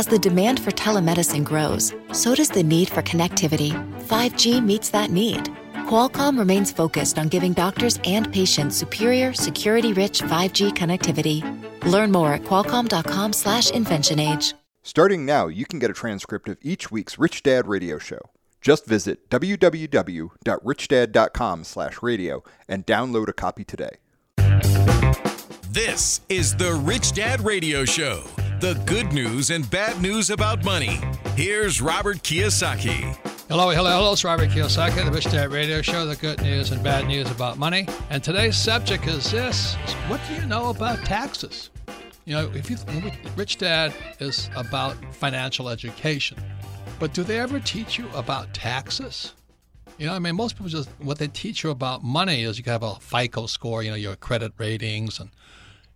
As the demand for telemedicine grows, so does the need for connectivity. 5G meets that need. Qualcomm remains focused on giving doctors and patients superior, security-rich 5G connectivity. Learn more at qualcomm.com/inventionage. Starting now, you can get a transcript of each week's Rich Dad radio show. Just visit www.richdad.com/radio and download a copy today. This is the Rich Dad Radio Show the good news and bad news about money. Here's Robert Kiyosaki. Hello, hello, hello. It's Robert Kiyosaki, the Rich Dad Radio Show, the good news and bad news about money. And today's subject is this What do you know about taxes? You know, if you Rich Dad is about financial education, but do they ever teach you about taxes? You know, I mean, most people just what they teach you about money is you have a FICO score, you know, your credit ratings, and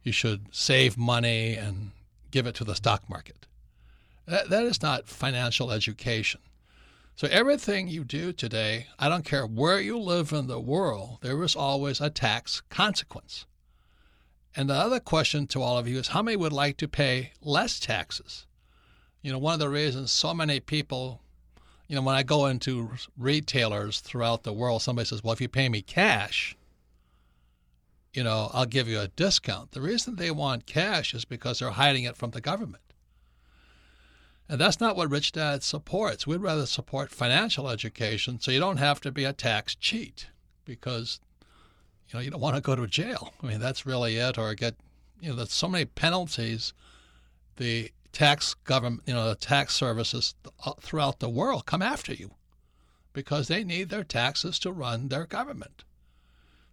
you should save money and give it to the stock market. That, that is not financial education. So, everything you do today, I don't care where you live in the world, there is always a tax consequence. And the other question to all of you is how many would like to pay less taxes? You know, one of the reasons so many people, you know, when I go into retailers throughout the world, somebody says, well, if you pay me cash, you know, I'll give you a discount. The reason they want cash is because they're hiding it from the government. And that's not what Rich Dad supports. We'd rather support financial education so you don't have to be a tax cheat because you know you don't want to go to jail. I mean that's really it or get you know there's so many penalties the tax government you know the tax services uh, throughout the world come after you because they need their taxes to run their government.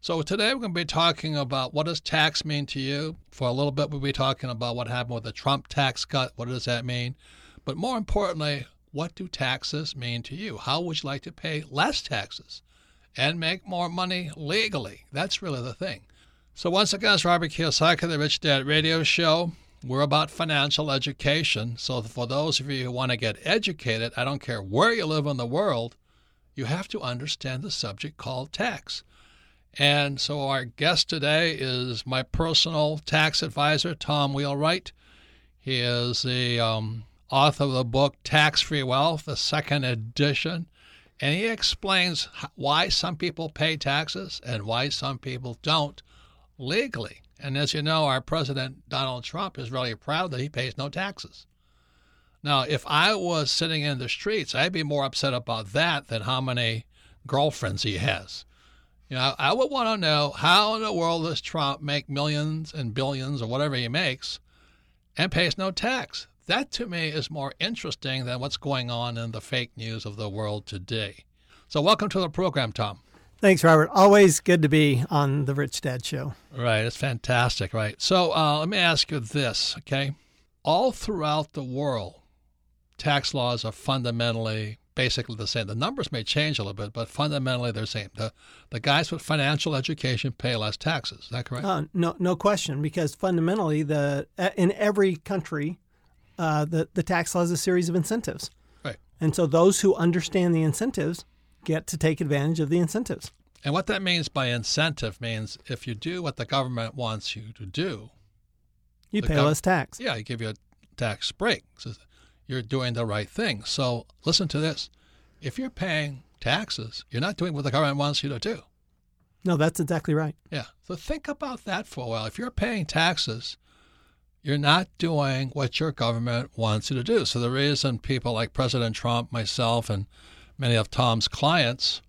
So today we're going to be talking about what does tax mean to you. For a little bit we'll be talking about what happened with the Trump tax cut. What does that mean? But more importantly, what do taxes mean to you? How would you like to pay less taxes and make more money legally? That's really the thing. So once again, it's Robert Kiyosaki, the Rich Dad Radio Show. We're about financial education. So for those of you who want to get educated, I don't care where you live in the world, you have to understand the subject called tax. And so our guest today is my personal tax advisor, Tom Wheelwright. He is the um, author of the book Tax Free Wealth, the second edition. And he explains why some people pay taxes and why some people don't legally. And as you know, our president, Donald Trump, is really proud that he pays no taxes. Now, if I was sitting in the streets, I'd be more upset about that than how many girlfriends he has. You know, I would want to know how in the world does Trump make millions and billions or whatever he makes and pays no tax? That to me is more interesting than what's going on in the fake news of the world today. So, welcome to the program, Tom. Thanks, Robert. Always good to be on the Rich Dad Show. Right. It's fantastic, right? So, uh, let me ask you this, okay? All throughout the world, tax laws are fundamentally basically the same. The numbers may change a little bit, but fundamentally they're the same. The, the guys with financial education pay less taxes. Is that correct? Uh, no, no question. Because fundamentally, the in every country, uh, the the tax law is a series of incentives. Right. And so those who understand the incentives get to take advantage of the incentives. And what that means by incentive means if you do what the government wants you to do, you pay gov- less tax. Yeah, you give you a tax break. So you're doing the right thing. So listen to this. If you're paying taxes, you're not doing what the government wants you to do. No, that's exactly right. Yeah. So think about that for a while. If you're paying taxes, you're not doing what your government wants you to do. So the reason people like President Trump, myself, and many of Tom's clients,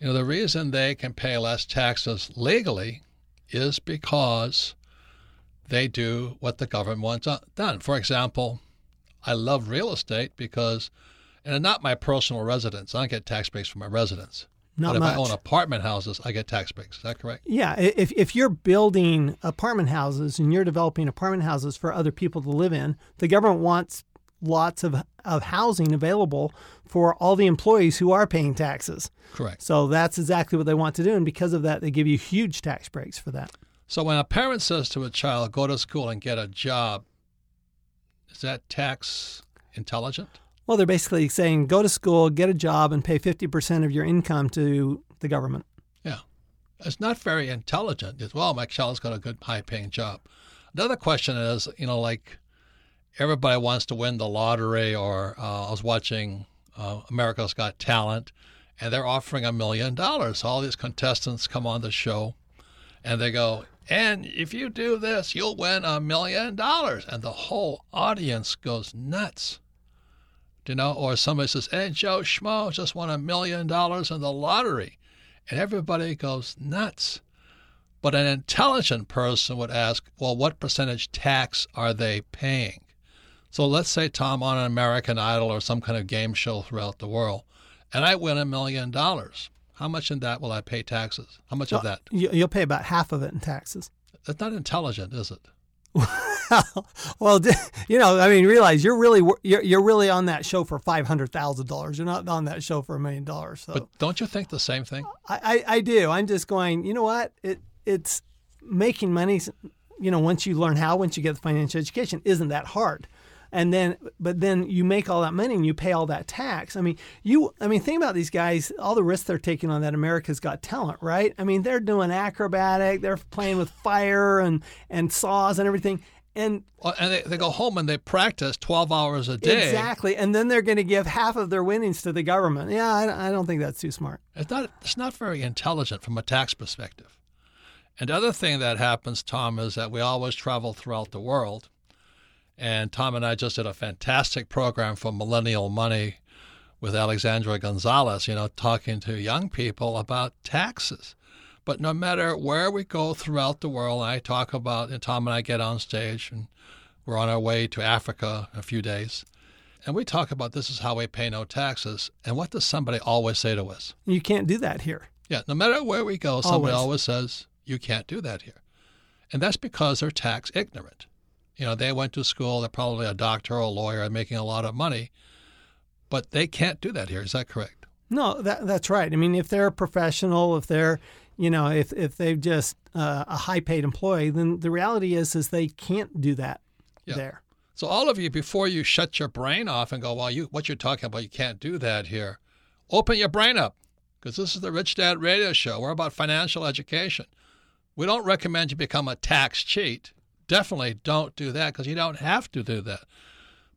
you know, the reason they can pay less taxes legally is because they do what the government wants uh, done. For example, I love real estate because, and not my personal residence. I don't get tax breaks for my residence. Not but much. if I own apartment houses, I get tax breaks. Is that correct? Yeah. If, if you're building apartment houses and you're developing apartment houses for other people to live in, the government wants lots of, of housing available for all the employees who are paying taxes. Correct. So that's exactly what they want to do. And because of that, they give you huge tax breaks for that. So when a parent says to a child, go to school and get a job, is that tax intelligent? Well, they're basically saying go to school, get a job, and pay 50% of your income to the government. Yeah. It's not very intelligent. It's, well, my child's got a good high paying job. Another question is, you know, like everybody wants to win the lottery, or uh, I was watching uh, America's Got Talent, and they're offering a million dollars. All these contestants come on the show, and they go, and if you do this, you'll win a million dollars. And the whole audience goes nuts. You know, or somebody says, Hey, Joe Schmo just won a million dollars in the lottery. And everybody goes nuts. But an intelligent person would ask, Well, what percentage tax are they paying? So let's say, Tom, on an American Idol or some kind of game show throughout the world, and I win a million dollars. How much in that will I pay taxes? How much of that? You'll pay about half of it in taxes. That's not intelligent, is it? well, you know, I mean, realize you're really you're, you're really on that show for five hundred thousand dollars. You're not on that show for a million dollars. So. But don't you think the same thing? I, I, I do. I'm just going. You know what? It it's making money. You know, once you learn how, once you get the financial education, isn't that hard? And then but then you make all that money and you pay all that tax. I mean, you I mean, think about these guys, all the risks they're taking on that America's Got Talent, right? I mean, they're doing acrobatic, they're playing with fire and and saws and everything. And, well, and they, they go home and they practice 12 hours a day. Exactly. And then they're going to give half of their winnings to the government. Yeah, I, I don't think that's too smart. It's not, it's not very intelligent from a tax perspective. And the other thing that happens, Tom, is that we always travel throughout the world. And Tom and I just did a fantastic program for Millennial Money with Alexandra Gonzalez, you know, talking to young people about taxes. But no matter where we go throughout the world, I talk about, and Tom and I get on stage, and we're on our way to Africa in a few days. And we talk about this is how we pay no taxes. And what does somebody always say to us? You can't do that here. Yeah, no matter where we go, somebody always, always says, you can't do that here. And that's because they're tax ignorant. You know, they went to school, they're probably a doctor or a lawyer and making a lot of money, but they can't do that here. Is that correct? No, that, that's right. I mean, if they're a professional, if they're, you know, if, if they've just uh, a high paid employee, then the reality is is they can't do that yeah. there. So all of you, before you shut your brain off and go, well, you what you're talking about, you can't do that here. Open your brain up, because this is the Rich Dad Radio Show. We're about financial education. We don't recommend you become a tax cheat definitely don't do that because you don't have to do that.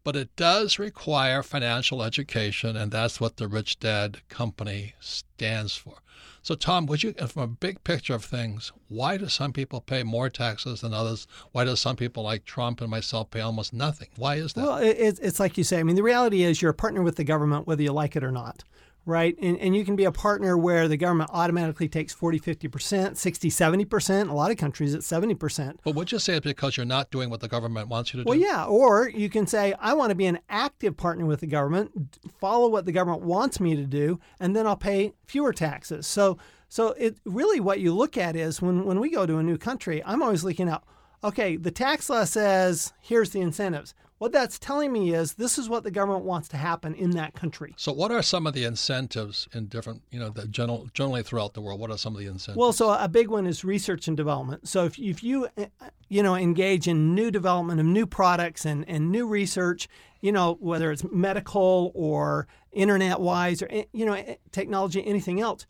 But it does require financial education, and that's what the Rich Dad Company stands for. So, Tom, would you, from a big picture of things, why do some people pay more taxes than others? Why do some people like Trump and myself pay almost nothing? Why is that? Well, it's like you say. I mean, the reality is you're a partner with the government whether you like it or not right? And, and you can be a partner where the government automatically takes 40, 50%, 60, 70%. A lot of countries, it's 70%. But would you say it's because you're not doing what the government wants you to do? Well, yeah. Or you can say, I want to be an active partner with the government, follow what the government wants me to do, and then I'll pay fewer taxes. So, so it really what you look at is when, when we go to a new country, I'm always looking at, okay, the tax law says here's the incentives. What that's telling me is this is what the government wants to happen in that country. So, what are some of the incentives in different, you know, the general, generally throughout the world? What are some of the incentives? Well, so a big one is research and development. So, if, if you, eh, you know, engage in new development of new products and, and new research, you know, whether it's medical or internet wise or, eh, you know, eh, technology, anything else,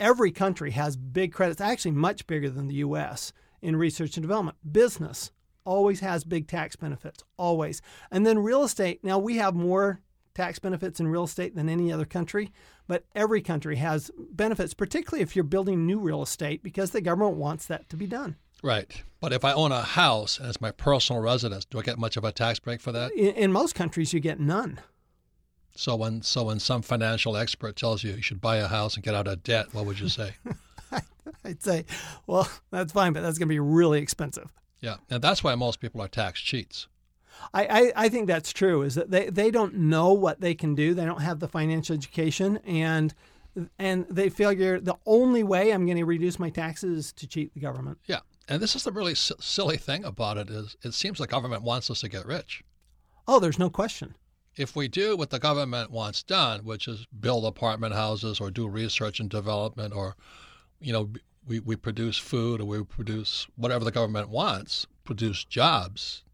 every country has big credits, actually much bigger than the U.S. in research and development. Business, always has big tax benefits, always. And then real estate, now we have more tax benefits in real estate than any other country, but every country has benefits, particularly if you're building new real estate because the government wants that to be done. Right. But if I own a house and it's my personal residence, do I get much of a tax break for that? In, in most countries, you get none. So when so when some financial expert tells you you should buy a house and get out of debt, what would you say? I'd say, well, that's fine, but that's going to be really expensive. Yeah, and that's why most people are tax cheats. I, I, I, think that's true. Is that they, they don't know what they can do. They don't have the financial education, and and they figure the only way I'm going to reduce my taxes is to cheat the government. Yeah, and this is the really s- silly thing about it is it seems the government wants us to get rich. Oh, there's no question. If we do what the government wants done, which is build apartment houses or do research and development or, you know, we, we produce food or we produce whatever the government wants, produce jobs,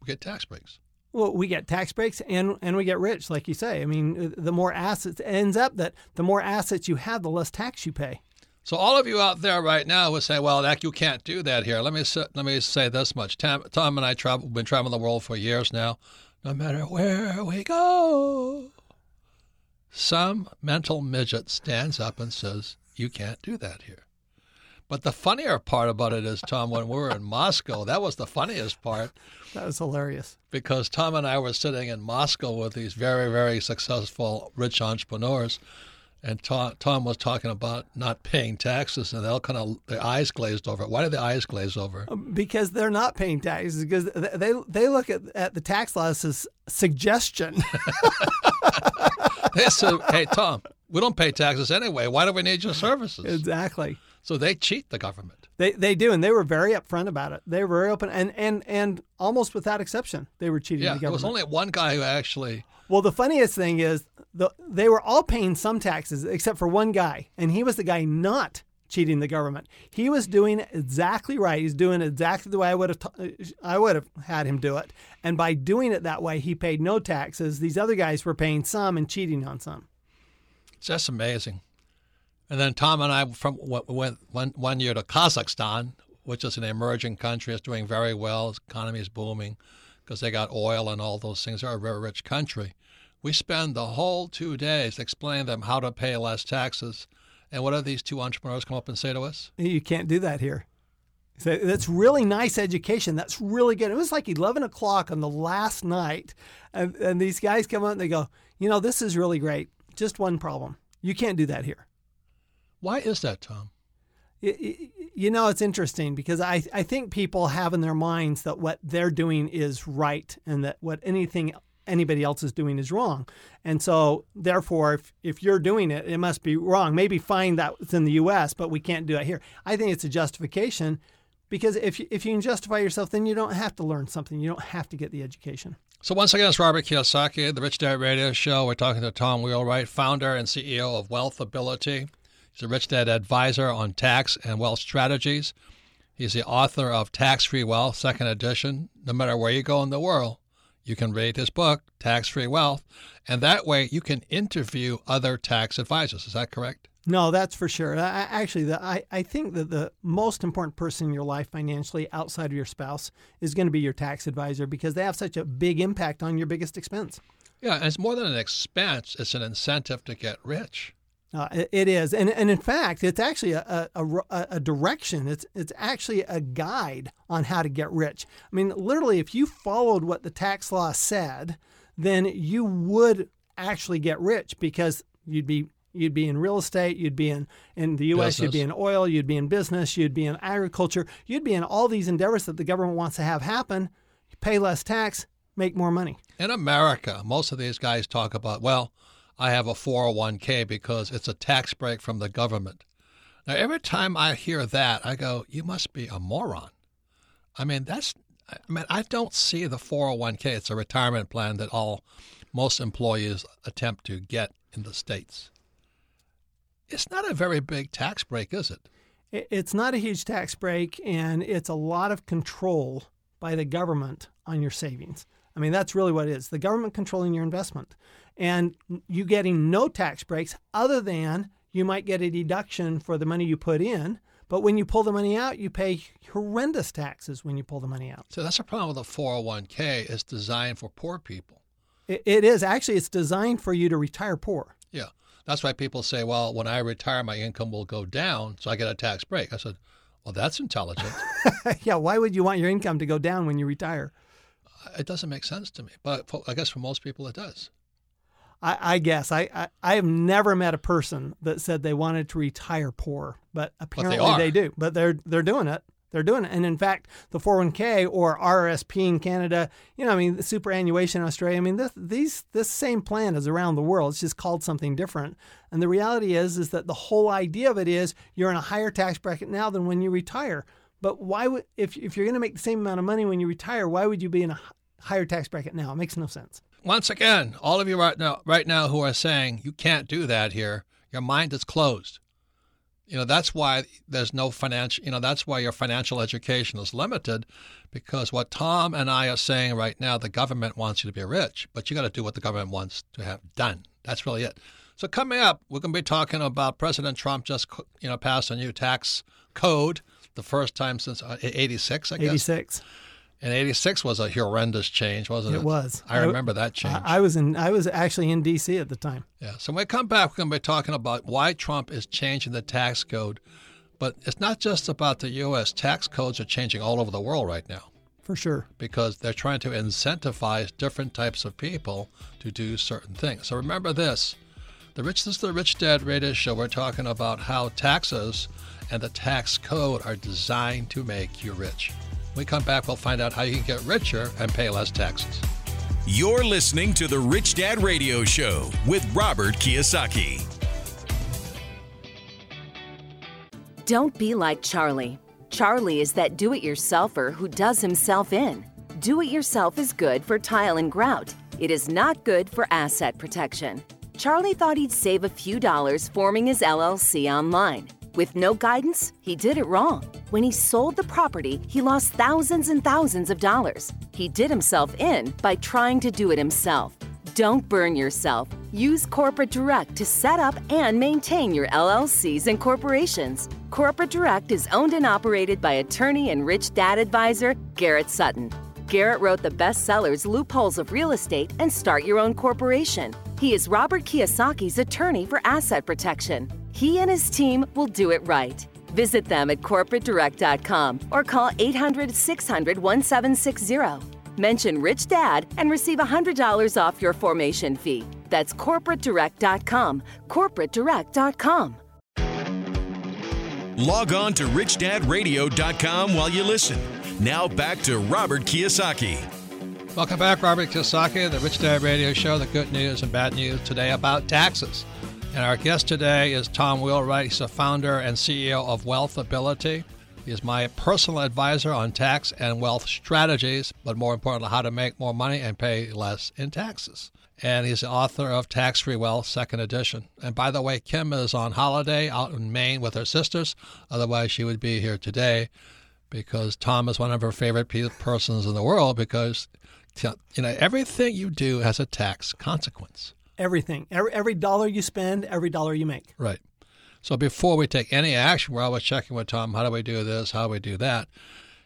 we get tax breaks. Well, we get tax breaks and and we get rich, like you say. I mean, uh, the more assets ends up that the more assets you have, the less tax you pay. So all of you out there right now would say, "Well, that you can't do that here." Let me say, let me say this much: Tom, Tom and I travel, been traveling the world for years now. No matter where we go, some mental midget stands up and says, "You can't do that here." But the funnier part about it is, Tom, when we were in Moscow, that was the funniest part That was hilarious. because Tom and I were sitting in Moscow with these very, very successful rich entrepreneurs, and Tom, Tom was talking about not paying taxes, and they all kind of their eyes glazed over. Why did the eyes glaze over? Uh, because they're not paying taxes, because they they look at, at the tax laws as suggestion. They said, "Hey, Tom, we don't pay taxes anyway. Why do we need your services?" exactly. So they cheat the government. They they do, and they were very upfront about it. They were very open, and and and almost without exception, they were cheating Yeah, the there was only one guy who actually. Well, the funniest thing is the, they were all paying some taxes except for one guy, and he was the guy not cheating the government. He was doing exactly right. He's doing exactly the way I would have t- I would have had him do it. And by doing it that way, he paid no taxes. These other guys were paying some and cheating on some. It's just amazing. And then Tom and I from went one year to Kazakhstan, which is an emerging country. It's doing very well. Its economy is booming because they got oil and all those things. They're a very rich country. We spend the whole two days explaining them how to pay less taxes. And what do these two entrepreneurs come up and say to us? You can't do that here. So that's really nice education. That's really good. It was like 11 o'clock on the last night. And, and these guys come up and they go, you know, this is really great. Just one problem. You can't do that here. Why is that, Tom? You know, it's interesting because I, I think people have in their minds that what they're doing is right and that what anything anybody else is doing is wrong. And so, therefore, if, if you're doing it, it must be wrong. Maybe find that within the U.S., but we can't do it here. I think it's a justification because if you, if you can justify yourself, then you don't have to learn something. You don't have to get the education. So once again, it's Robert Kiyosaki, the Rich Dad Radio Show. We're talking to Tom Wheelwright, founder and CEO of Wealth Ability. He's a Rich Dad advisor on tax and wealth strategies. He's the author of Tax Free Wealth, second edition. No matter where you go in the world, you can read his book, Tax Free Wealth, and that way you can interview other tax advisors. Is that correct? No, that's for sure. I, actually, the, I, I think that the most important person in your life financially outside of your spouse is going to be your tax advisor because they have such a big impact on your biggest expense. Yeah, and it's more than an expense, it's an incentive to get rich. Uh, it, is, and and in fact, it's actually a, a, a, a direction. It's it's actually a guide on how to get rich. I mean, literally, if you followed what the tax law said, then you would actually get rich because you'd be you'd be in real estate, you'd be in in the U.S., you'd be in oil, you'd be in business, you'd be in agriculture, you'd be in all these endeavors that the government wants to have happen. You pay less tax, make more money. In America, most of these guys talk about, well, I have a 401k because it's a tax break from the government. Now, every time I hear that, I go, you must be a moron. I mean, that's, I mean, I don't see the 401k. It's a retirement plan that all, most employees attempt to get in the States. It's not a very big tax break, is it? It- It's not a huge tax break, and it's a lot of control by the government on your savings. I mean, that's really what it is the government controlling your investment. And you getting no tax breaks other than you might get a deduction for the money you put in. But when you pull the money out, you pay horrendous taxes when you pull the money out. So that's the problem with the 401k. It's designed for poor people. It, it is actually, it's designed for you to retire poor. Yeah. That's why people say, well, when I retire, my income will go down, so I get a tax break. I said, well, that's intelligent. yeah, why would you want your income to go down when you retire? it doesn't make sense to me. But for, I guess for most people, it does. I, I guess I, I I have never met a person that said they wanted to retire poor, but apparently they do. But they're they're doing it. They're doing it. And in fact, the 401k or RRSP in Canada, you know, I mean, the superannuation in Australia, I mean, this, these this same plan is around the world. It's just called something different. And the reality is, is that the whole idea of it is you're in a higher tax bracket now than when you retire. But why would if if you're going to make the same amount of money when you retire, why would you be in a higher tax bracket now? It makes no sense. Once again, all of you right now, right now who are saying you can't do that here, your mind is closed. You know that's why there's no financial. You know that's why your financial education is limited, because what Tom and I are saying right now, the government wants you to be rich, but you got to do what the government wants to have done. That's really it. So coming up, we're going to be talking about President Trump just you know passed a new tax code, the first time since '86, uh, I guess. '86. And '86 was a horrendous change, wasn't it? It was. I remember that change. I, I was in. I was actually in D.C. at the time. Yeah. So when we come back, we're going to be talking about why Trump is changing the tax code. But it's not just about the U.S. Tax codes are changing all over the world right now. For sure. Because they're trying to incentivize different types of people to do certain things. So remember this the Rich This is the Rich Dad Radio Show. We're talking about how taxes and the tax code are designed to make you rich. When we come back, we'll find out how you can get richer and pay less taxes. You're listening to the Rich Dad Radio Show with Robert Kiyosaki. Don't be like Charlie. Charlie is that do it yourselfer who does himself in. Do it yourself is good for tile and grout, it is not good for asset protection. Charlie thought he'd save a few dollars forming his LLC online. With no guidance, he did it wrong. When he sold the property, he lost thousands and thousands of dollars. He did himself in by trying to do it himself. Don't burn yourself. Use Corporate Direct to set up and maintain your LLCs and corporations. Corporate Direct is owned and operated by attorney and rich dad advisor Garrett Sutton. Garrett wrote the bestsellers Loopholes of Real Estate and Start Your Own Corporation. He is Robert Kiyosaki's attorney for asset protection. He and his team will do it right. Visit them at corporatedirect.com or call 800 600 1760. Mention Rich Dad and receive $100 off your formation fee. That's corporatedirect.com. Corporatedirect.com. Log on to richdadradio.com while you listen. Now back to Robert Kiyosaki. Welcome back, Robert Kiyosaki, the Rich Dad Radio Show, the good news and bad news today about taxes. And our guest today is Tom Wheelwright. He's the founder and CEO of Wealth Ability. He is my personal advisor on tax and wealth strategies, but more importantly, how to make more money and pay less in taxes. And he's the author of Tax Free Wealth, second edition. And by the way, Kim is on holiday out in Maine with her sisters. Otherwise, she would be here today because Tom is one of her favorite persons in the world because you know, everything you do has a tax consequence. Everything. Every, every dollar you spend, every dollar you make. Right. So before we take any action, we're always checking with Tom how do we do this? How do we do that?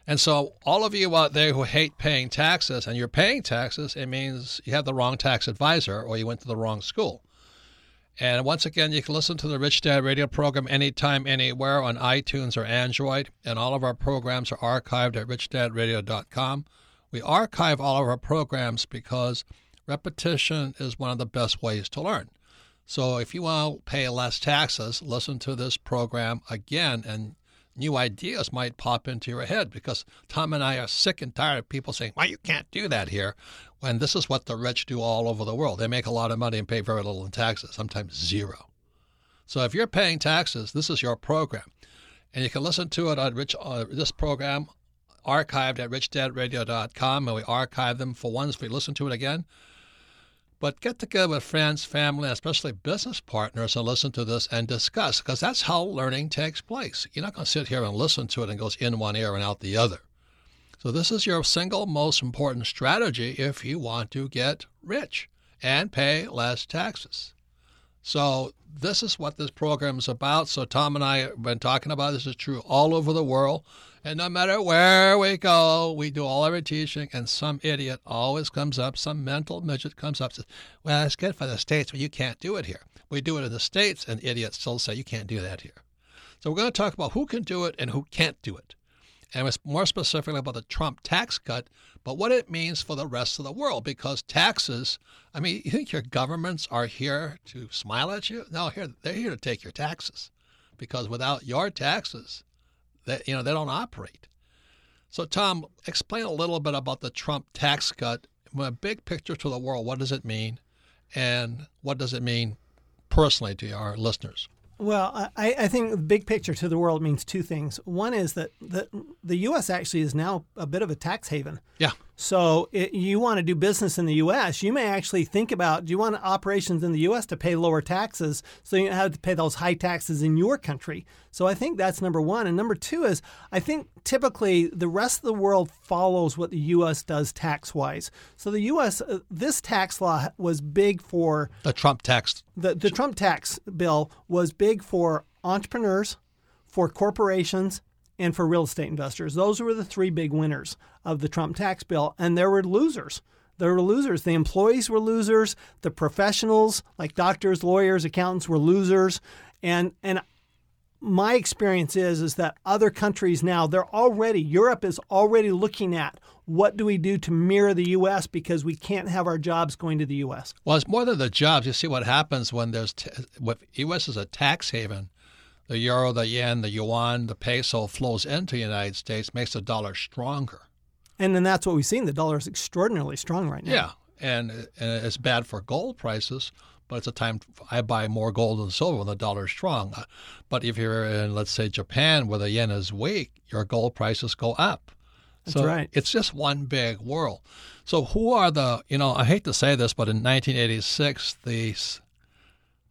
And so, all of you out there who hate paying taxes and you're paying taxes, it means you have the wrong tax advisor or you went to the wrong school. And once again, you can listen to the Rich Dad radio program anytime, anywhere on iTunes or Android. And all of our programs are archived at richdadradio.com. We archive all of our programs because repetition is one of the best ways to learn. So if you want to pay less taxes, listen to this program again and new ideas might pop into your head because Tom and I are sick and tired of people saying, "Why well, you can't do that here," when this is what the rich do all over the world. They make a lot of money and pay very little in taxes, sometimes zero. So if you're paying taxes, this is your program, and you can listen to it on Rich uh, this program archived at richdadradio.com, and we archive them for ones if we listen to it again. But get together with friends, family, especially business partners, and listen to this and discuss, because that's how learning takes place. You're not going to sit here and listen to it and goes in one ear and out the other. So this is your single most important strategy if you want to get rich and pay less taxes. So this is what this program is about. So Tom and I have been talking about this is true all over the world. And no matter where we go, we do all our teaching, and some idiot always comes up, some mental midget comes up says, Well, it's good for the States, but you can't do it here. We do it in the States, and idiots still say you can't do that here. So we're going to talk about who can do it and who can't do it. And it's more specifically about the Trump tax cut, but what it means for the rest of the world. Because taxes, I mean, you think your governments are here to smile at you? No, here they're here to take your taxes. Because without your taxes, that you know they don't operate. So, Tom, explain a little bit about the Trump tax cut. A big picture to the world, what does it mean, and what does it mean personally to our listeners? Well, I, I think the big picture to the world means two things. One is that the, the U.S. actually is now a bit of a tax haven. Yeah. So it, you want to do business in the U.S., you may actually think about do you want operations in the U.S. to pay lower taxes so you don't have to pay those high taxes in your country. So I think that's number one. And number two is I think typically the rest of the world follows what the U.S. does tax wise. So the U.S. Uh, this tax law was big for the Trump tax. The the Trump tax bill was big for entrepreneurs, for corporations, and for real estate investors. Those were the three big winners of the Trump tax bill, and there were losers. There were losers. The employees were losers. The professionals, like doctors, lawyers, accountants, were losers. And and my experience is is that other countries now they're already Europe is already looking at what do we do to mirror the U.S. because we can't have our jobs going to the U.S. Well, it's more than the jobs. You see what happens when there's t- U.S. is a tax haven the euro, the yen, the yuan, the peso flows into the United States, makes the dollar stronger. And then that's what we've seen. The dollar is extraordinarily strong right now. Yeah, and, and it's bad for gold prices, but it's a time I buy more gold and silver when the dollar is strong. Uh, but if you're in, let's say, Japan, where the yen is weak, your gold prices go up. That's so right. It's just one big world. So who are the, you know, I hate to say this, but in 1986, the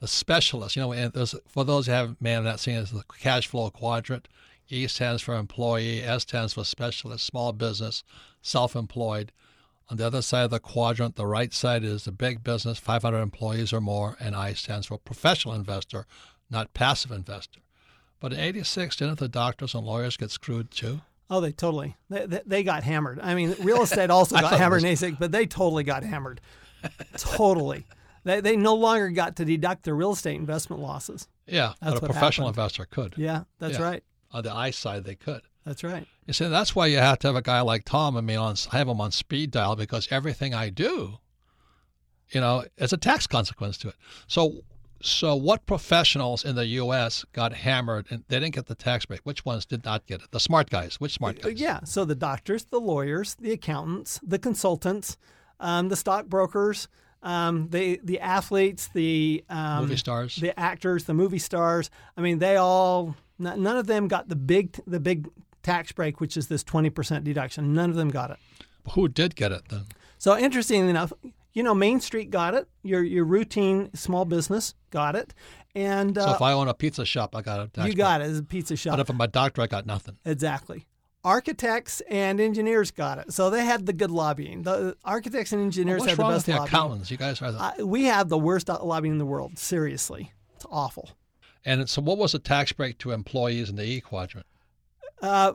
the specialist. You know, and for those who have may have not seen it, the cash flow quadrant. E stands for employee, S stands for specialist, small business, self-employed. On the other side of the quadrant, the right side is the big business, 500 employees or more, and I stands for professional investor, not passive investor. But in 86, didn't the doctors and lawyers get screwed too? Oh, they totally. They, they, they got hammered. I mean, real estate also got hammered in 86, but they totally got hammered. totally. They, they no longer got to deduct their real estate investment losses. Yeah, that's but a professional happened. investor could. Yeah, that's yeah. right. On the I side, they could. That's right. You see, that's why you have to have a guy like Tom. I mean, on I have him on speed dial because everything I do, you know, it's a tax consequence to it. So, so what professionals in the U.S. got hammered and they didn't get the tax break? Which ones did not get it? The smart guys. Which smart guys? Yeah. So the doctors, the lawyers, the accountants, the consultants, um, the stockbrokers, um, the the athletes, the um, movie stars, the actors, the movie stars. I mean, they all none of them got the big the big tax break, which is this twenty percent deduction. None of them got it. Who did get it then? So interestingly enough, you know, Main Street got it. Your your routine small business got it. And uh, so if I own a pizza shop, I got it. You got it as a pizza shop. But if I'm a doctor, I got nothing. Exactly architects and engineers got it. So they had the good lobbying. The architects and engineers well, had the best with the lobbying. accountants? You guys are the... Uh, we have the worst lobbying in the world. Seriously, it's awful. And so, what was the tax break to employees in the E quadrant? Uh,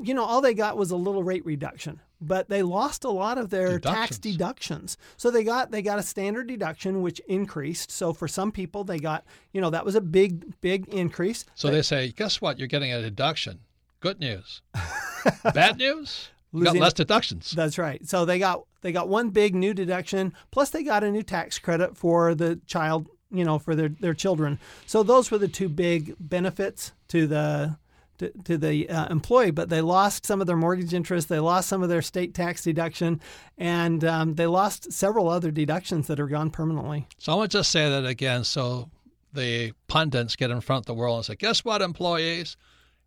you know, all they got was a little rate reduction, but they lost a lot of their deductions. tax deductions. So they got they got a standard deduction which increased. So for some people, they got you know that was a big big increase. So they say, guess what? You're getting a deduction. Good news. Bad news. You got less deductions. That's right. So they got they got one big new deduction, plus they got a new tax credit for the child, you know, for their, their children. So those were the two big benefits to the to, to the uh, employee. But they lost some of their mortgage interest, they lost some of their state tax deduction, and um, they lost several other deductions that are gone permanently. So I want to just say that again, so the pundits get in front of the world and say, "Guess what, employees."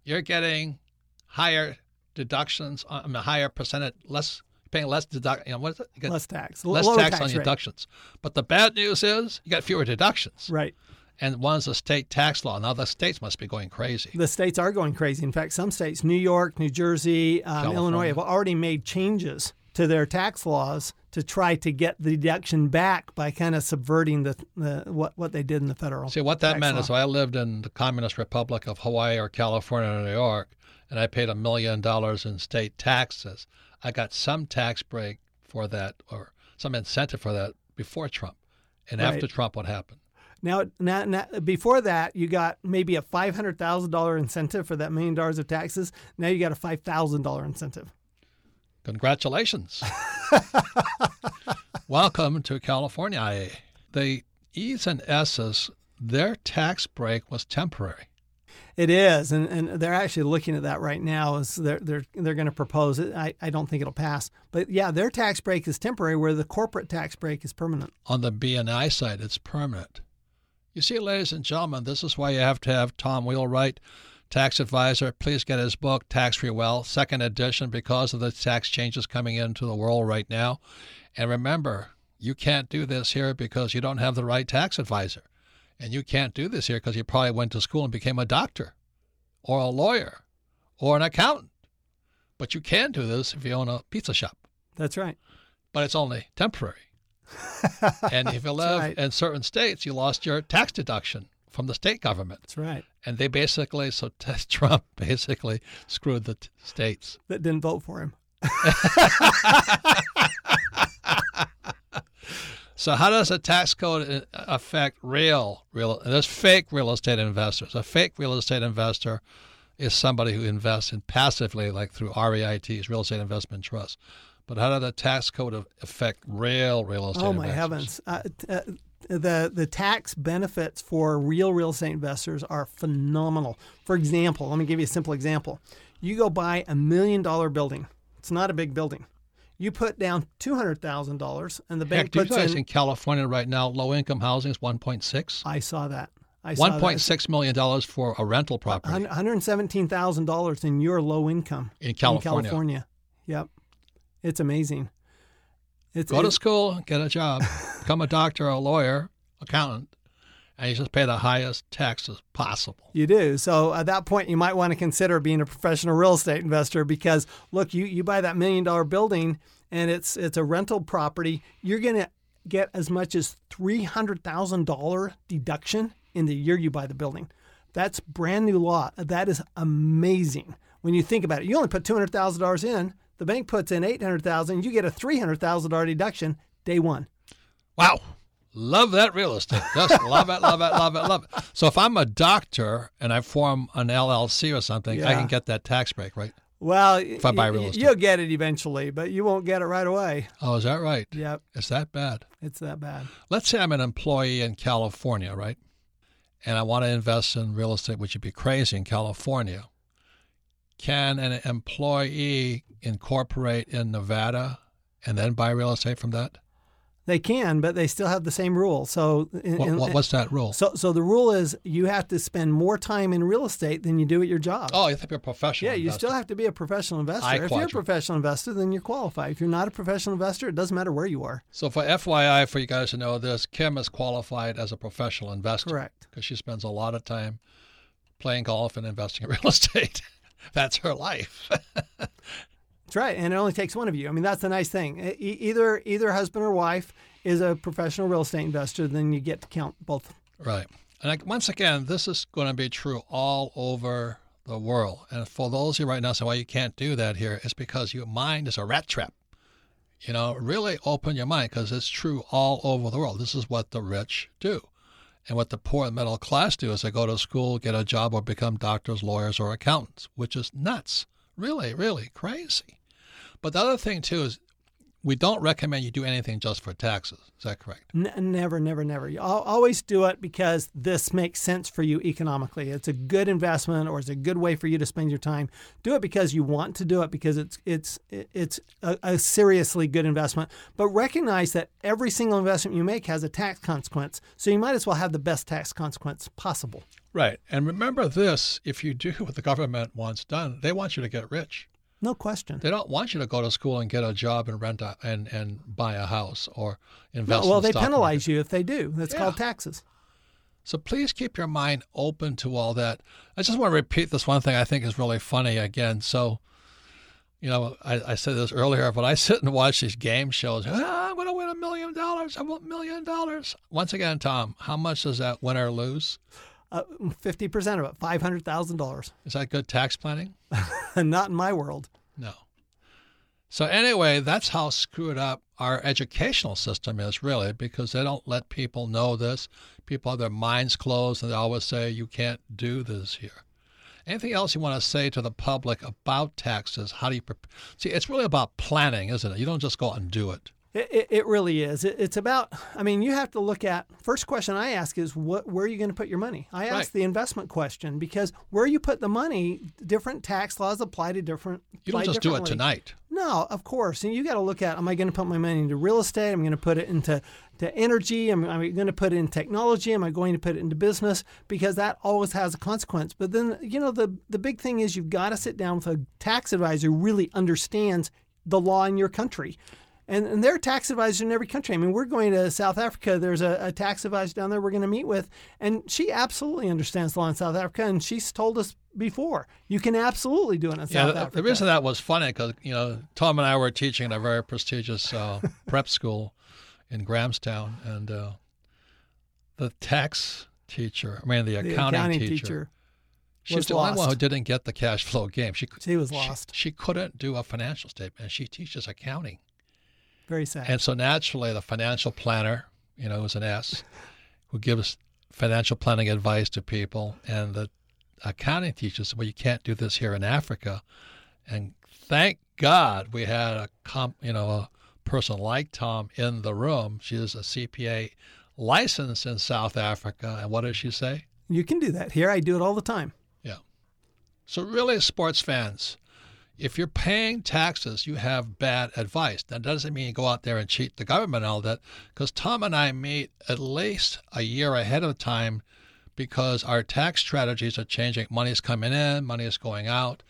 you're getting higher deductions, I mean, higher percentage, less paying less deduct. You know what is it? You less tax, less Lower tax, tax on deductions. But the bad news is you got fewer deductions. Right. And one's a state tax law. Now the states must be going crazy. The states are going crazy. In fact, some states, New York, New Jersey, um, Illinois, have already made changes to their tax laws to try to get the deduction back by kind of subverting the, the what what they did in the federal. See what that meant law. is I lived in the Communist Republic of Hawaii or California or New York, and I paid a million dollars in state taxes, I got some tax break for that or some incentive for that before Trump, and right. after Trump, what happened? Now, now, now, before that, you got maybe a five hundred thousand dollar incentive for that million dollars of taxes. Now you got a five thousand dollar incentive. Congratulations. Welcome to California. The E's and S's, their tax break was temporary. It is, and, and they're actually looking at that right now. As they're they're they're going to propose it. I, I don't think it'll pass, but yeah, their tax break is temporary, where the corporate tax break is permanent. On the B and I side, it's permanent. You see, ladies and gentlemen, this is why you have to have Tom Wheelwright tax advisor. Please get his book, Tax Free Wealth, second edition, because of the tax changes coming into the world right now. And remember, you can't do this here because you don't have the right tax advisor. And you can't do this here because you probably went to school and became a doctor or a lawyer or an accountant. But you can do this if you own a pizza shop. That's right. But it's only temporary. and if you live right. in certain states, you lost your tax deduction from the state government. That's right. And they basically, so Trump basically screwed the t- states. That didn't vote for him. So how does a tax code uh, affect real real? There's fake real estate investors. A fake real estate investor is somebody who invests in passively, like through REITs, real estate investment trusts. But how does the tax code affect real real estate? Oh my investors? heavens! Uh, uh, the the tax benefits for real real estate investors are phenomenal. For example, let me give you a simple example. You go buy a million dollar building. It's not a big building. You put down two hundred thousand dollars, and the bank Heck, do you puts guys in. in California right now, low income housing is 1.6. I saw that. I saw One point six million dollars for a rental property. One hundred seventeen thousand dollars in your low income In California. California. Yep, it's amazing. It's, Go to it's- school, get a job, become a doctor, a lawyer, accountant, and you just pay the highest taxes possible. You do. So at that point, you might want to consider being a professional real estate investor because look, you, you buy that million dollar building and it's it's a rental property. You're going to get as much as three hundred thousand dollar deduction in the year you buy the building. That's brand new law. That is amazing when you think about it. You only put two hundred thousand dollars in. The bank puts in eight hundred thousand. You get a three hundred thousand dollar deduction day one. Wow. Love that real estate. Just love it, love it, love it, love it. So if I'm a doctor and I form an LLC or something, I can get that tax break, right? Well, If I buy real estate. you'll get it eventually, but you won't get it right away. Oh, is that right? Yep, It's that bad. it's that bad. Let's say I'm an employee in California, right? And I want to invest in real estate, which would be crazy in California. Can an employee incorporate in Nevada and then buy real estate from that? They can, but they still have the same rule. So, in, What, what, what's that rule? so, so the rule is you have to spend more time in real estate than you do at your job. oh, you have to be a professional. yeah, you investor. still have to be a professional investor. I if you're a professional investor, then you're qualified. If you're not a professional investor, it doesn't matter where you are. So, for FYI, for you guys to know this, Kim is qualified as a professional investor. Correct. Because she spends a lot of time playing golf and investing in real estate. That's her life. That's right, and it only takes one of you. I mean, that's the nice thing. E- either either husband or wife is a professional real estate investor, then you get to count both. right. And once again, this is going to be true all over the world. And for those of you right now say, well, you can't do that here, it's because your mind is a rat trap. You know, really open your mind because it's true all over the world. This is what the rich do. And what the poor and middle class do is they go to school, get a job, or become doctors, lawyers, or accountants, which is nuts. Really, really crazy. But the other thing, too, is we don't recommend you do anything just for taxes. Is that correct? N- never, never, never. You always do it because this makes sense for you economically. It's a good investment, or it's a good way for you to spend your time. Do it because you want to do it because it's it's it's a, a seriously good investment. But recognize that every single investment you make has a tax consequence, so you might as well have the best tax consequence possible. Right. And remember this if you do what the government wants done, they want you to get rich. No question. They don't want you to go to school and get a job and rent a, and, and buy a house or invest No, well, in the they penalize market. you if they do. That's Yeah. called taxes. So please keep your mind open to all that. I just want to repeat this one thing I think is really funny again. So, you know, I, I said this earlier, but I sit and watch these game shows. Ah, I'm going to win a million dollars. I want a million dollars. Once again, Tom, how much does that winner lose? Uh, Fifty percent of it, five hundred thousand dollars. Is that good tax planning? Not in my world. No. So anyway, that's how screwed up our educational system is really because they don't let people know this. People have their minds closed and they always say you can't do this here. Anything else you want to say to the public about taxes? How do you see? It's really about planning, isn't it? You don't just go out and do it. It, it, it really is. It, it's about. I mean, you have to look at. First question I ask is, what? Where are you going to put your money? I ask Right. the investment question because where you put the money, different tax laws apply to different. You don't just do it tonight. No, of course. And you got to look at: Am I going to put my money into real estate? I'm going to put it into to energy. Am I going to put it in technology? Am I going to put it into business? Because that always has a consequence. But then, you know, the the big thing is you've got to sit down with a tax advisor who really understands the law in your country. And, and there are tax advisors in every country. I mean, we're going to South Africa. There's a, a tax advisor down there we're going to meet with, and she absolutely understands the law in South Africa. And she's told us before you can absolutely do it in Yeah, South the, Africa. the reason that was funny because you know Tom and I were teaching at a very prestigious uh, prep school in Grahamstown, and uh, the tax teacher, I mean the the accounting, accounting teacher, teacher, she was the only one who didn't get the cash flow game. She she was lost. She, couldn't do a financial statement, she teaches accounting. Very sad. And so naturally, the financial planner, you know, is an S, who gives financial planning advice to people, and the accounting teacher said, "Well, you can't do this here in Africa." And thank God we had a comp, you know, a person like Tom in the room. She is a CPA licensed in South Africa, and what does she say? you can do that here. I do it all the time. Yeah. So really, sports fans, if you're paying taxes, you have bad advice. That doesn't mean you go out there and cheat the government all that, because Tom and I meet at least a year ahead of time because our tax strategies are changing. Money's coming in, money is going out.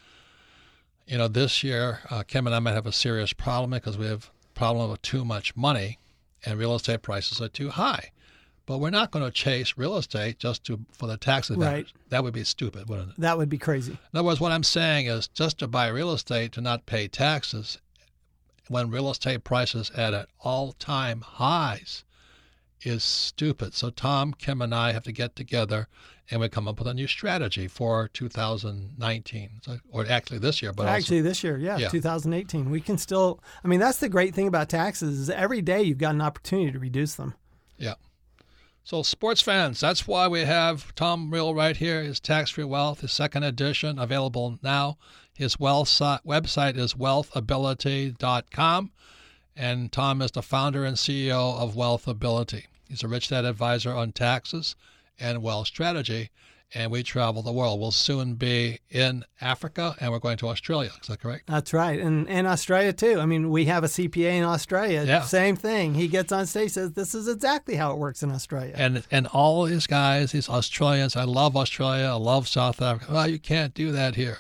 You know, this year, uh, Kim and I might have a serious problem because we have problem with too much money and real estate prices are too high. But we're not going to chase real estate just to for the tax advantage. That would be stupid, wouldn't it? That would be crazy. In other words, what I'm saying is just to buy real estate to not pay taxes when real estate prices at an all-time highs is stupid. So Tom, Kim, and I have to get together and we come up with a new strategy for 2019, so, or actually this year, but also- Actually, this year, yeah, Yeah. 2018, we can still. I mean, that's the great thing about taxes is every day you've got an opportunity to reduce them. Yeah. So, sports fans, that's why we have Tom Wheelwright here. His Tax Free Wealth, his second edition, available now. His wealth si- website is wealthability.com. And Tom is the founder and CEO of Wealthability. He's a rich dad advisor on taxes and wealth strategy. And we travel the world. We'll soon be in Africa and we're going to Australia. Is that correct? That's right, and and Australia too. I mean, we have a CPA in Australia. Yeah. Same thing. He gets on stage says, "This is exactly how it works in Australia." and and all these guys, these Australians, I love Australia, I love South Africa. Well, you can't do that here.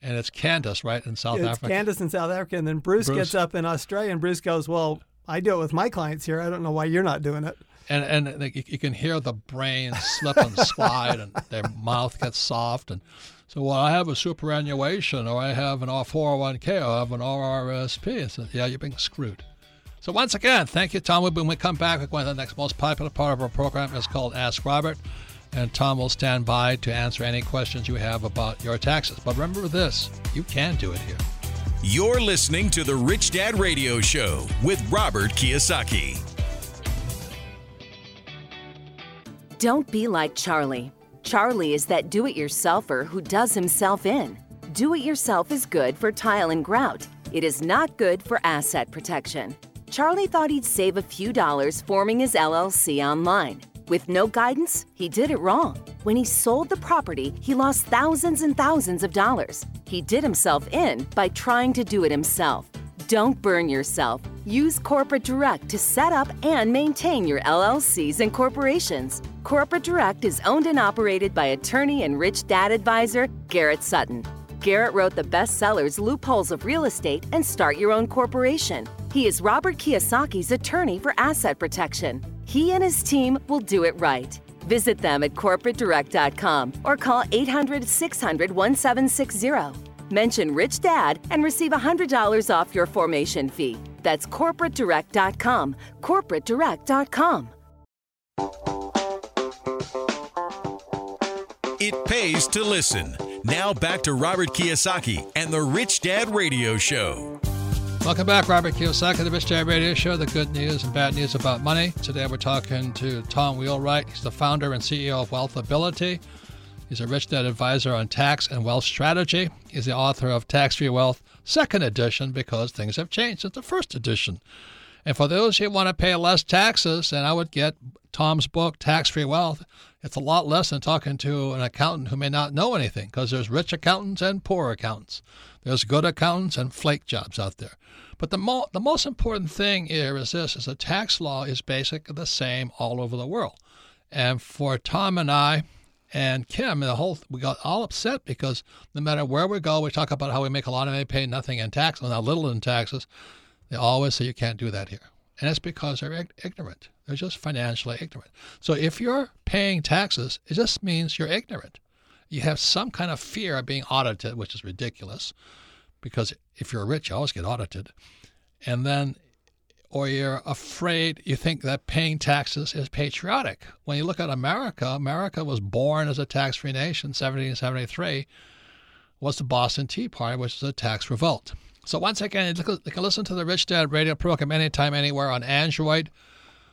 And it's Candace, right, in South Africa. it's Africa. Candace in South Africa, and then Bruce, Bruce. gets up in Australia, and Bruce goes, "Well, I do it with my clients here. I don't know why you're not doing it." And and like, you, can hear the brain slip and slide, and their mouth gets soft. And so, well, I have a superannuation, or I have an R four hundred one k, or I have an RRSP. And so, yeah, you're being screwed. So once again, thank you, Tom. When we come back, we're going to the next most popular part of our program. It's called Ask Robert. And Tom will stand by to answer any questions you have about your taxes. But remember this you can do it here. You're listening to the Rich Dad Radio Show with Robert Kiyosaki. Don't be like Charlie. Charlie is that do it yourselfer who does himself in. Do it yourself is good for tile and grout. It is not good for asset protection. Charlie thought he'd save a few dollars forming his LLC online. With no guidance, he did it wrong. When he sold the property, he lost thousands and thousands of dollars. He did himself in by trying to do it himself. Don't burn yourself. Use Corporate Direct to set up and maintain your LLCs and corporations. Corporate Direct is owned and operated by attorney and rich dad advisor Garrett Sutton. Garrett wrote the bestsellers Loopholes of Real Estate and Start Your Own Corporation. He is Robert Kiyosaki's attorney for asset protection. He and his team will do it right. Visit them at corporatedirect.com or call 800 600 1760. Mention Rich Dad and receive $100 off your formation fee. That's corporatedirect.com. Corporatedirect.com. It pays to listen. Now back to Robert Kiyosaki and the Rich Dad Radio Show. Welcome back, Robert Kiyosaki, the Rich Dad Radio Show, the good news and bad news about money. Today we're talking to Tom Wheelwright. He's the founder and CEO of Wealthability. He's a Rich Dad advisor on tax and wealth strategy. He's the author of Tax Free Wealth, second edition, because things have changed since the first edition. And for those who want to pay less taxes, then I would get Tom's book, Tax Free Wealth. It's a lot less than talking to an accountant who may not know anything, because there's rich accountants and poor accountants. There's good accountants and flake jobs out there. But the, mo- the most important thing here is this, is the tax law is basically the same all over the world. And for Tom and I and Kim, the whole we got all upset because no matter where we go, we talk about how we make a lot of money, pay nothing in taxes, not little in taxes. They always say you can't do that here. And it's because they're ignorant. They're just financially ignorant. So if you're paying taxes, it just means you're ignorant. You have some kind of fear of being audited, which is ridiculous because if you're rich, you always get audited. And then, or you're afraid, you think that paying taxes is patriotic. When you look at America, America was born as a tax free nation, 1773 was the Boston Tea Party, which is a tax revolt. So once again, you can listen to the Rich Dad radio program anytime, anywhere on Android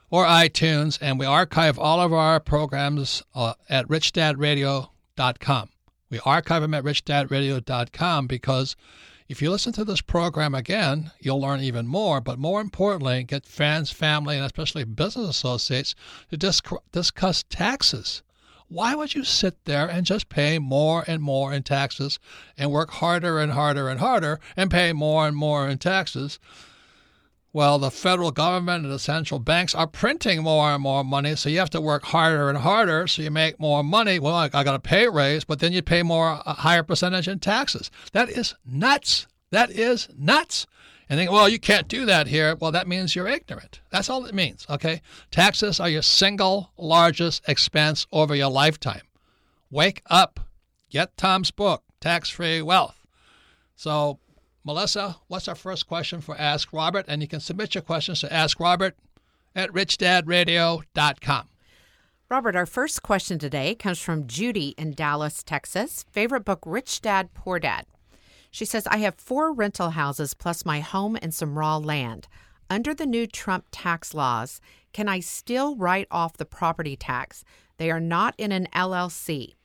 or iTunes, and we archive all of our programs uh, at richdadradio.com. We archive them at richdadradio.com because if you listen to this program again, you'll learn even more. But more importantly, get friends, family, and especially business associates to discuss taxes. Why would you sit there and just pay more and more in taxes and work harder and harder and harder and pay more and more in taxes? Well, the federal government and the central banks are printing more and more money, so you have to work harder and harder so you make more money. Well, I, I got a pay raise, but then you pay more, a higher percentage in taxes. That is nuts. That is nuts and think, well, you can't do that here. Well, that means you're ignorant. That's all it means, okay? Taxes are your single largest expense over your lifetime. Wake up. Get Tom's book, Tax Free Wealth. So, Melissa, what's our first question for Ask Robert? And you can submit your questions to Ask Robert at richdadradio.com. Robert, our first question today comes from Judy in Dallas, Texas. Favorite book, Rich Dad, Poor Dad. She says, I have four rental houses plus my home and some raw land. Under the new Trump tax laws, can I still write off the property tax? They are not in an LLC.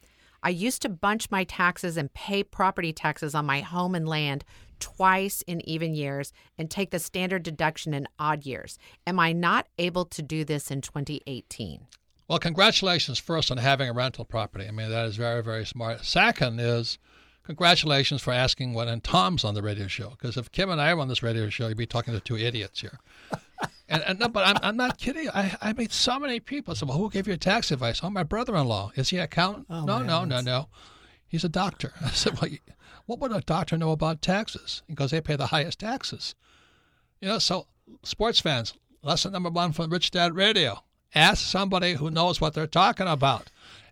I used to bunch my taxes and pay property taxes on my home and land twice in even years and take the standard deduction in odd years. Am I not able to do this in 2018? Well, congratulations first on having a rental property. I mean, that is very, very smart. Second is congratulations for asking what and Tom's on the radio show. Because if Kim and I were on this radio show, you'd be talking to two idiots here. and, and no, but I'm, I'm not kidding. I, I meet so many people. I said, well, who gave you tax advice? Oh, my brother-in-law. Is he an accountant? Oh, no, no, no, no. He's a doctor. I said, well, what would a doctor know about taxes? Because they pay the highest taxes. You know, so sports fans, lesson number one from Rich Dad Radio. Ask somebody who knows what they're talking about.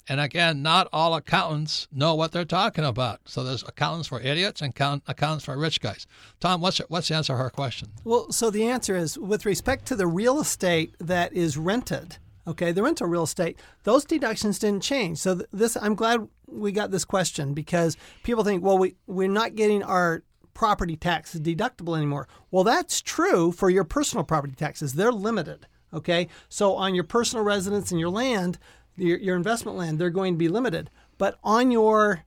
And again, not all accountants know what they're talking about. So there's accountants for idiots and accountants for rich guys. Tom, what's what's the answer to her question? Well, so the answer is with respect to the real estate that is rented. Okay, the rental real estate, those deductions didn't change. So this, I'm glad we got this question because people think, well, we we're not getting our property taxes deductible anymore. Well, that's true for your personal property taxes. They're limited. Okay, so on your personal residence and your land, your, your investment land, they're going to be limited. But on your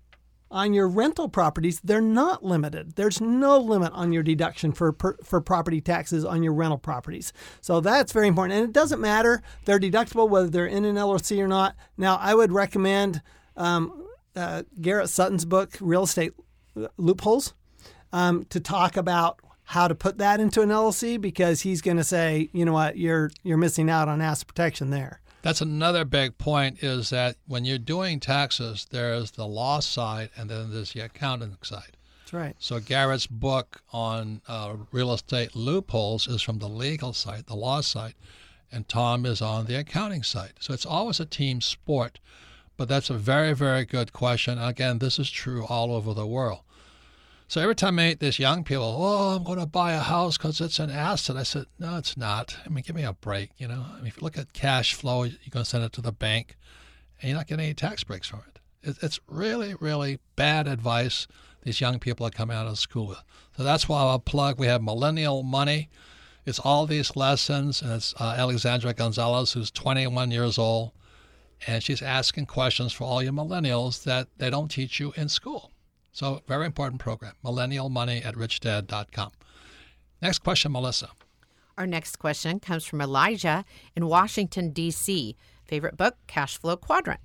on your rental properties, they're not limited. There's no limit on your deduction for per, for property taxes on your rental properties. So that's very important. And it doesn't matter they're deductible whether they're in an LLC or not. Now, I would recommend um, uh, Garrett Sutton's book, Real Estate Loopholes, um, to talk about how to put that into an LLC because he's going to say, you know what, you're you're missing out on asset protection there. That's another big point is that when you're doing taxes, there's the law side and then there's the accounting side. That's right. So Garrett's book on uh, real estate loopholes is from the legal side, the law side, and Tom is on the accounting side. So it's always a team sport. But that's a very, very good question. Again, this is true all over the world. So every time I meet these young people, oh, I'm going to buy a house because it's an asset. I said, no, it's not. I mean, give me a break. You know, I mean, if you look at cash flow, you're going to send it to the bank, and you're not getting any tax breaks from it. It's really, really bad advice these young people are coming out of school with. So that's why I'll plug. We have Millennial Money. It's all these lessons, and it's uh, Alexandra Gonzalez, who's 21 years old, and she's asking questions for all you millennials that they don't teach you in school. So, very important program. Millennial Money at richdad.com. Next question, Melissa. Our next question comes from Elijah in Washington, D.C. Favorite book, Cash Flow Quadrant.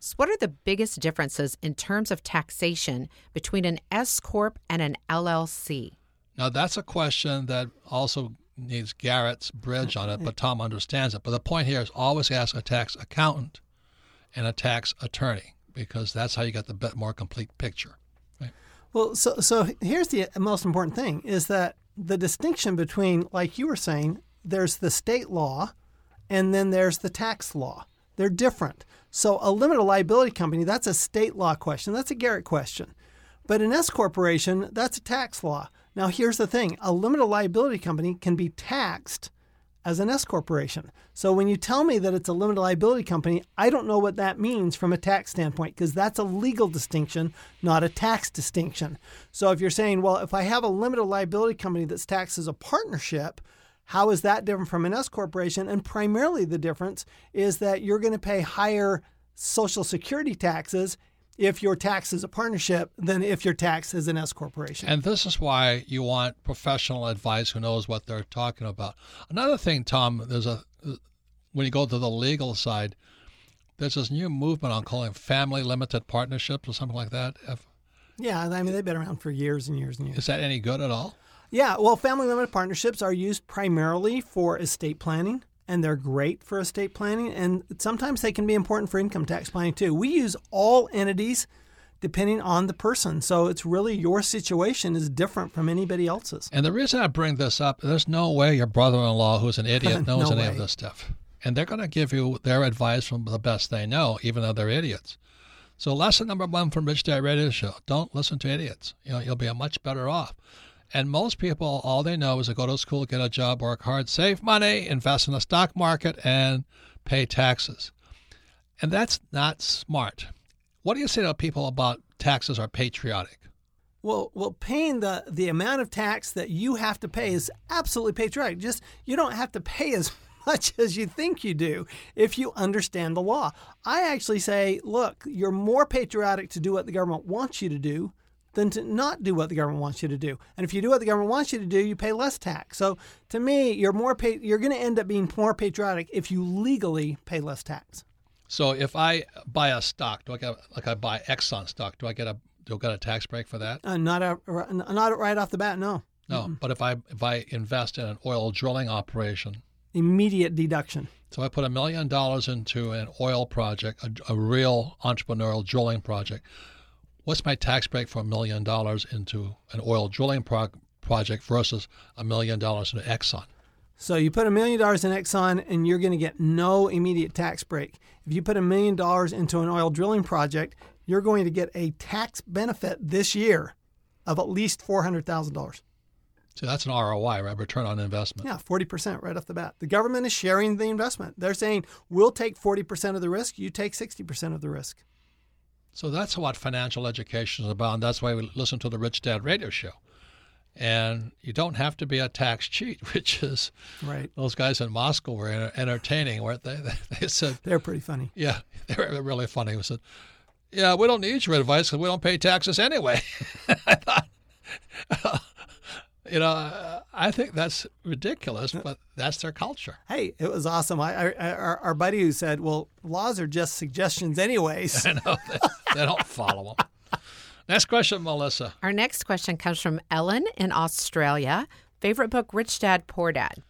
So what are the biggest differences in terms of taxation between an S corp and an LLC? Now that's a question that also needs Garrett's bridge on it, but Tom understands it. But the point here is always ask a tax accountant and a tax attorney because that's how you get the bit more complete picture. Well, so so here's the most important thing is that the distinction between, like you were saying, there's the state law, and then there's the tax law. They're different. So a limited liability company, that's a state law question. That's a Garrett question. But an S corporation, that's a tax law. Now here's the thing: a limited liability company can be taxed as an S corporation. So when you tell me that it's a limited liability company, I don't know what that means from a tax standpoint because that's a legal distinction, not a tax distinction. So if you're saying, well, if I have a limited liability company that's taxed as a partnership, how is that different from an S corporation? And primarily the difference is that you're going to pay higher social security taxes if your tax is a partnership than if your tax is an S corporation. And this is why you want professional advice who knows what they're talking about. Another thing, Tom, there's a when you go to the legal side, there's this new movement on calling family limited partnerships or something like that. If, yeah, I mean they've been around for years and years and years. Is that any good at all? Yeah, well, family limited partnerships are used primarily for estate planning and they're great for estate planning. And sometimes they can be important for income tax planning too. We use all entities depending on the person. So it's really your situation is different from anybody else's. And the reason I bring this up, there's no way your brother in law, who's an idiot, knows no any way. of this stuff. And they're going to give you their advice from the best they know, even though they're idiots. So lesson number one from Rich Dad Radio Show: Don't listen to idiots. You know, you'll be much better off. And most people, all they know is to go to school, get a job, work hard, save money, invest in the stock market, and pay taxes. And that's not smart. What do you say to people about taxes are patriotic? Well, well, paying the the amount of tax that you have to pay is absolutely patriotic. Just you don't have to pay as much as you think you do if you understand the law. I actually say, look, you're more patriotic to do what the government wants you to do than to not do what the government wants you to do. And if you do what the government wants you to do, you pay less tax. So to me, you're more pa- you're going to end up being more patriotic if you legally pay less tax. So if I buy a stock, do I get like I buy Exxon stock? Do I get a do I get a tax break for that? Uh, not a not right off the bat, no. No, mm-hmm. but if I if I invest in an oil drilling operation, immediate deduction. So I put a million dollars into an oil project, a, a real entrepreneurial drilling project what's my tax break for a million dollars into an oil drilling pro- project versus a million dollars into Exxon? So you put a million dollars in Exxon and you're going to get no immediate tax break. If you put a million dollars into an oil drilling project, you're going to get a tax benefit this year of at least $400,000. So that's an ROI, right? Return on investment. Yeah, 40% right off the bat. The government is sharing the investment. They're saying, we'll take 40% of the risk, you take 60% of the risk. So that's what financial education is about. And that's why we listen to the Rich Dad radio show. And you don't have to be a tax cheat, which is right. Those guys in Moscow were entertaining, weren't they? They said they're pretty funny. Yeah, they were really funny. We said, "Yeah, we don't need your advice because we don't pay taxes anyway." I thought, you know, I think that's ridiculous, but that's their culture. Hey, it was awesome. I, I our, our, buddy who said, "Well, laws are just suggestions, anyways." I know they, they don't follow them. Next question, Melissa. Our next question comes from Ellen in Australia. Favorite book, Rich Dad, Poor Dad.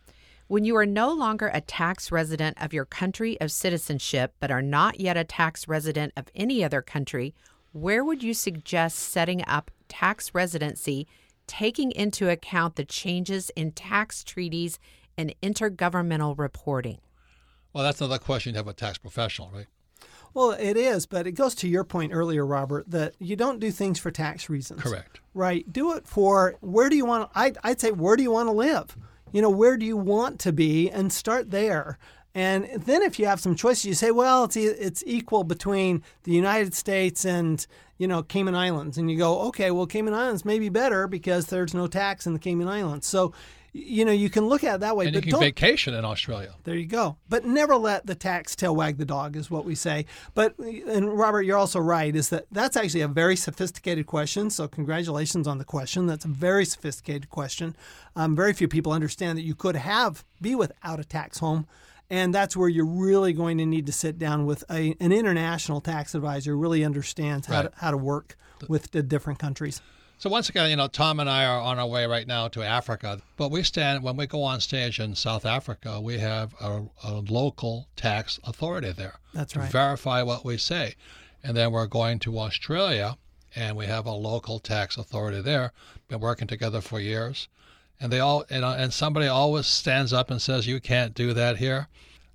When you are no longer a tax resident of your country of citizenship, but are not yet a tax resident of any other country, where would you suggest setting up tax residency, taking into account the changes in tax treaties and intergovernmental reporting? Well, that's another question you have a tax professional, right? Well, it is, but it goes to your point earlier, Robert, that you don't do things for tax reasons. Correct. Right. Do it for where do you want? I'd, I'd say where do you want to live? You know, where do you want to be, and start there. And then if you have some choices, you say, well, it's it's equal between the United States and you know Cayman Islands, and you go, okay, well, Cayman Islands may be better because there's no tax in the Cayman Islands. So you know, you can look at it that way. And but you can vacation in Australia. There you go. But never let the tax tail wag the dog, is what we say. But and Robert, you're also right. Is that that's actually a very sophisticated question. So congratulations on the question. That's a very sophisticated question. Um, very few people understand that you could have be without a tax home. And that's where you're really going to need to sit down with a, an international tax advisor who really understands how, Right. to, how to work with the different countries. So once again, you know, Tom and I are on our way right now to Africa. But we stand when we go on stage in South Africa, we have a, a local tax authority there That's to right. verify what we say, and then we're going to Australia, and we have a local tax authority there. Been working together for years, and they all you uh, know, and somebody always stands up and says, "You can't do that here."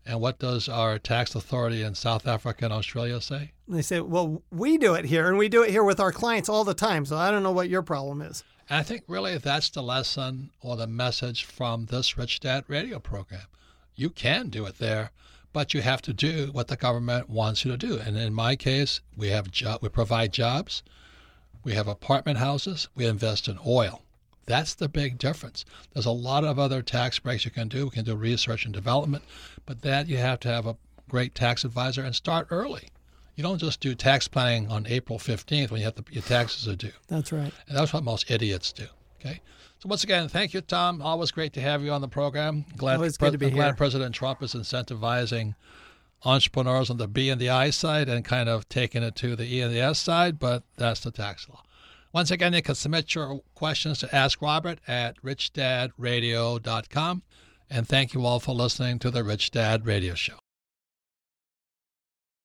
And what does our tax authority in South Africa and Australia say? They say, well, we do it here, and we do it here with our clients all the time. So I don't know what your problem is. And I think really that's the lesson or the message from this Rich Dad radio program. You can do it there, but you have to do what the government wants you to do. And in my case, we have jo- we provide jobs, we have apartment houses, we invest in oil. That's the big difference. There's a lot of other tax breaks you can do. We can do research and development, but that you have to have a great tax advisor and start early. You don't just do tax planning on April 15th when you have to, your taxes are due. That's right. And that's what most idiots do. Okay. So once again, thank you, Tom. Always great to have you on the program. Glad, Always good to be I'm glad. President Trump is incentivizing entrepreneurs on the B and the I side and kind of taking it to the E and the S side, but that's the tax law. Once again, you can submit your questions to Ask Robert at richdadradio.com. And thank you all for listening to the Rich Dad Radio Show.